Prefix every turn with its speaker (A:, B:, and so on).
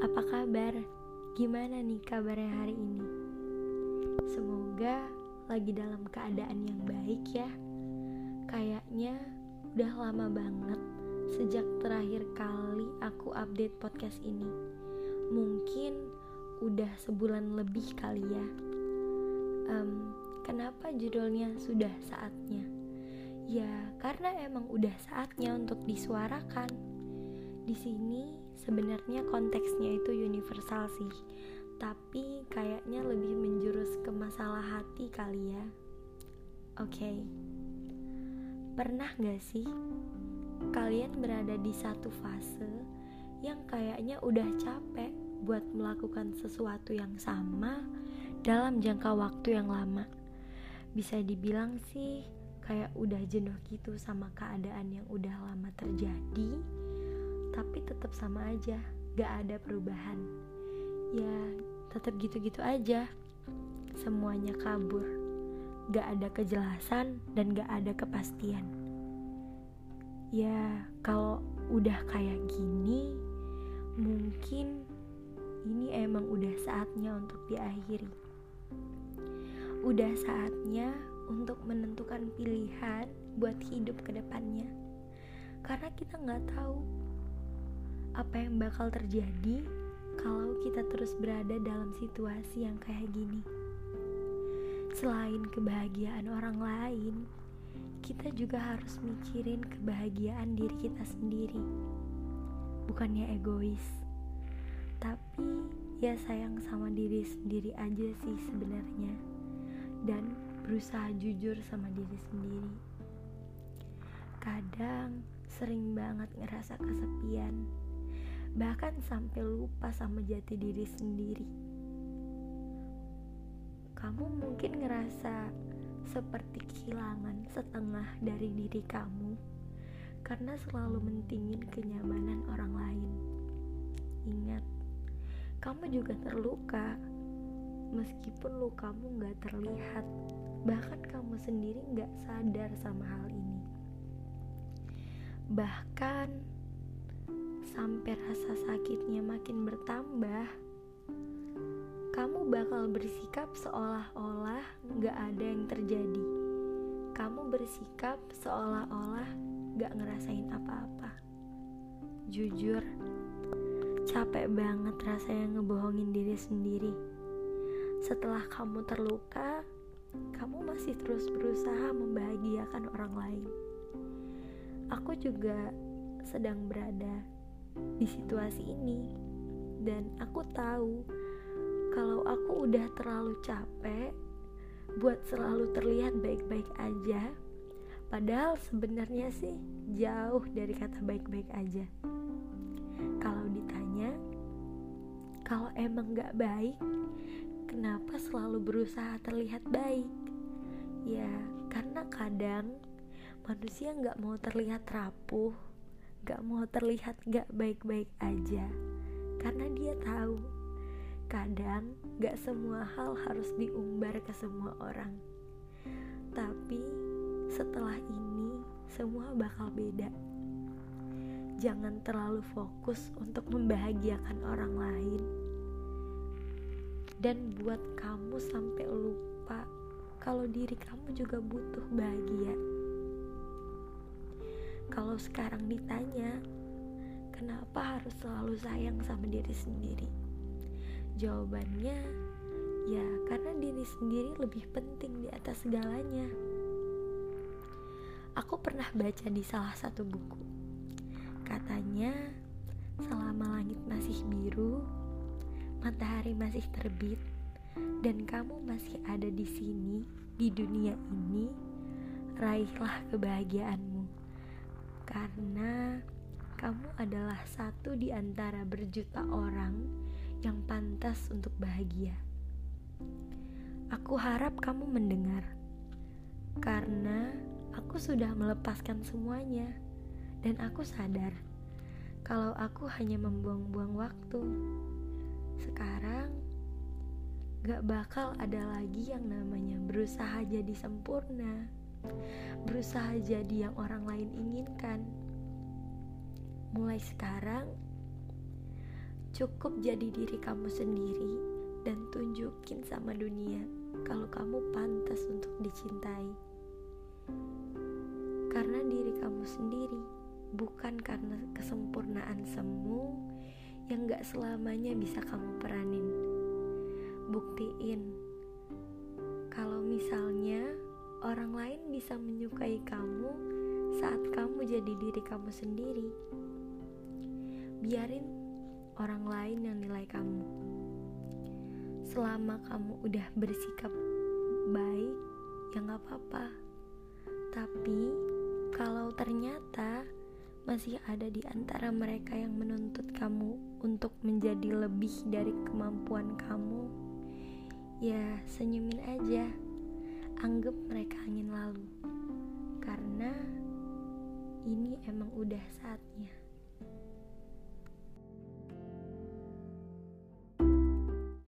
A: apa kabar? Gimana nih kabarnya hari ini? Semoga lagi dalam keadaan yang baik ya. Kayaknya udah lama banget sejak terakhir kali aku update podcast ini. Mungkin udah sebulan lebih kali ya. Um, kenapa judulnya sudah saatnya? Ya, karena emang udah saatnya untuk disuarakan. Di sini sebenarnya konteksnya itu universal sih tapi kayaknya lebih menjurus ke masalah hati kali ya oke okay. pernah gak sih kalian berada di satu fase yang kayaknya udah capek buat melakukan sesuatu yang sama dalam jangka waktu yang lama bisa dibilang sih kayak udah jenuh gitu sama keadaan yang udah lama terjadi tapi tetap sama aja gak ada perubahan. Ya tetap gitu-gitu aja. Semuanya kabur. Gak ada kejelasan dan gak ada kepastian. Ya kalau udah kayak gini mungkin ini emang udah saatnya untuk diakhiri. Udah saatnya untuk menentukan pilihan buat hidup ke depannya. Karena kita nggak tahu apa yang bakal terjadi kalau kita terus berada dalam situasi yang kayak gini. Selain kebahagiaan orang lain, kita juga harus mikirin kebahagiaan diri kita sendiri. Bukannya egois, tapi ya sayang sama diri sendiri aja sih sebenarnya. Dan berusaha jujur sama diri sendiri. Kadang sering banget ngerasa kesepian bahkan sampai lupa sama jati diri sendiri. Kamu mungkin ngerasa seperti kehilangan setengah dari diri kamu karena selalu mentingin kenyamanan orang lain. Ingat, kamu juga terluka meskipun lukamu gak terlihat, bahkan kamu sendiri gak sadar sama hal ini. Bahkan sampai rasa sakitnya makin bertambah, kamu bakal bersikap seolah-olah gak ada yang terjadi. Kamu bersikap seolah-olah gak ngerasain apa-apa. Jujur, capek banget rasanya ngebohongin diri sendiri. Setelah kamu terluka, kamu masih terus berusaha membahagiakan orang lain. Aku juga sedang berada di situasi ini. Dan aku tahu kalau aku udah terlalu capek buat selalu terlihat baik-baik aja. Padahal sebenarnya sih jauh dari kata baik-baik aja. Kalau ditanya kalau emang gak baik kenapa selalu berusaha terlihat baik? Ya karena kadang manusia gak mau terlihat rapuh gak mau terlihat gak baik-baik aja. Karena dia tahu kadang gak semua hal harus diumbar ke semua orang. Tapi setelah ini semua bakal beda. Jangan terlalu fokus untuk membahagiakan orang lain. Dan buat kamu sampai lupa kalau diri kamu juga butuh bahagia kalau sekarang ditanya, kenapa harus selalu sayang sama diri sendiri? Jawabannya, ya karena diri sendiri lebih penting di atas segalanya. Aku pernah baca di salah satu buku. Katanya, selama langit masih biru, matahari masih terbit, dan kamu masih ada di sini, di dunia ini, raihlah kebahagiaanmu karena kamu adalah satu di antara berjuta orang yang pantas untuk bahagia. Aku harap kamu mendengar, karena aku sudah melepaskan semuanya, dan aku sadar kalau aku hanya membuang-buang waktu. Sekarang gak bakal ada lagi yang namanya berusaha jadi sempurna berusaha jadi yang orang lain inginkan. Mulai sekarang, Cukup jadi diri kamu sendiri dan tunjukin sama dunia kalau kamu pantas untuk dicintai. Karena diri kamu sendiri, bukan karena kesempurnaan semu yang gak selamanya bisa kamu peranin. Buktiin kalau misalnya orang lain bisa menyukai kamu saat kamu jadi diri kamu sendiri. Biarin orang lain yang nilai kamu. Selama kamu udah bersikap baik, ya gak apa-apa. Tapi kalau ternyata masih ada di antara mereka yang menuntut kamu untuk menjadi lebih dari kemampuan kamu, ya senyumin aja. Anggap mereka Karena ini emang udah saatnya.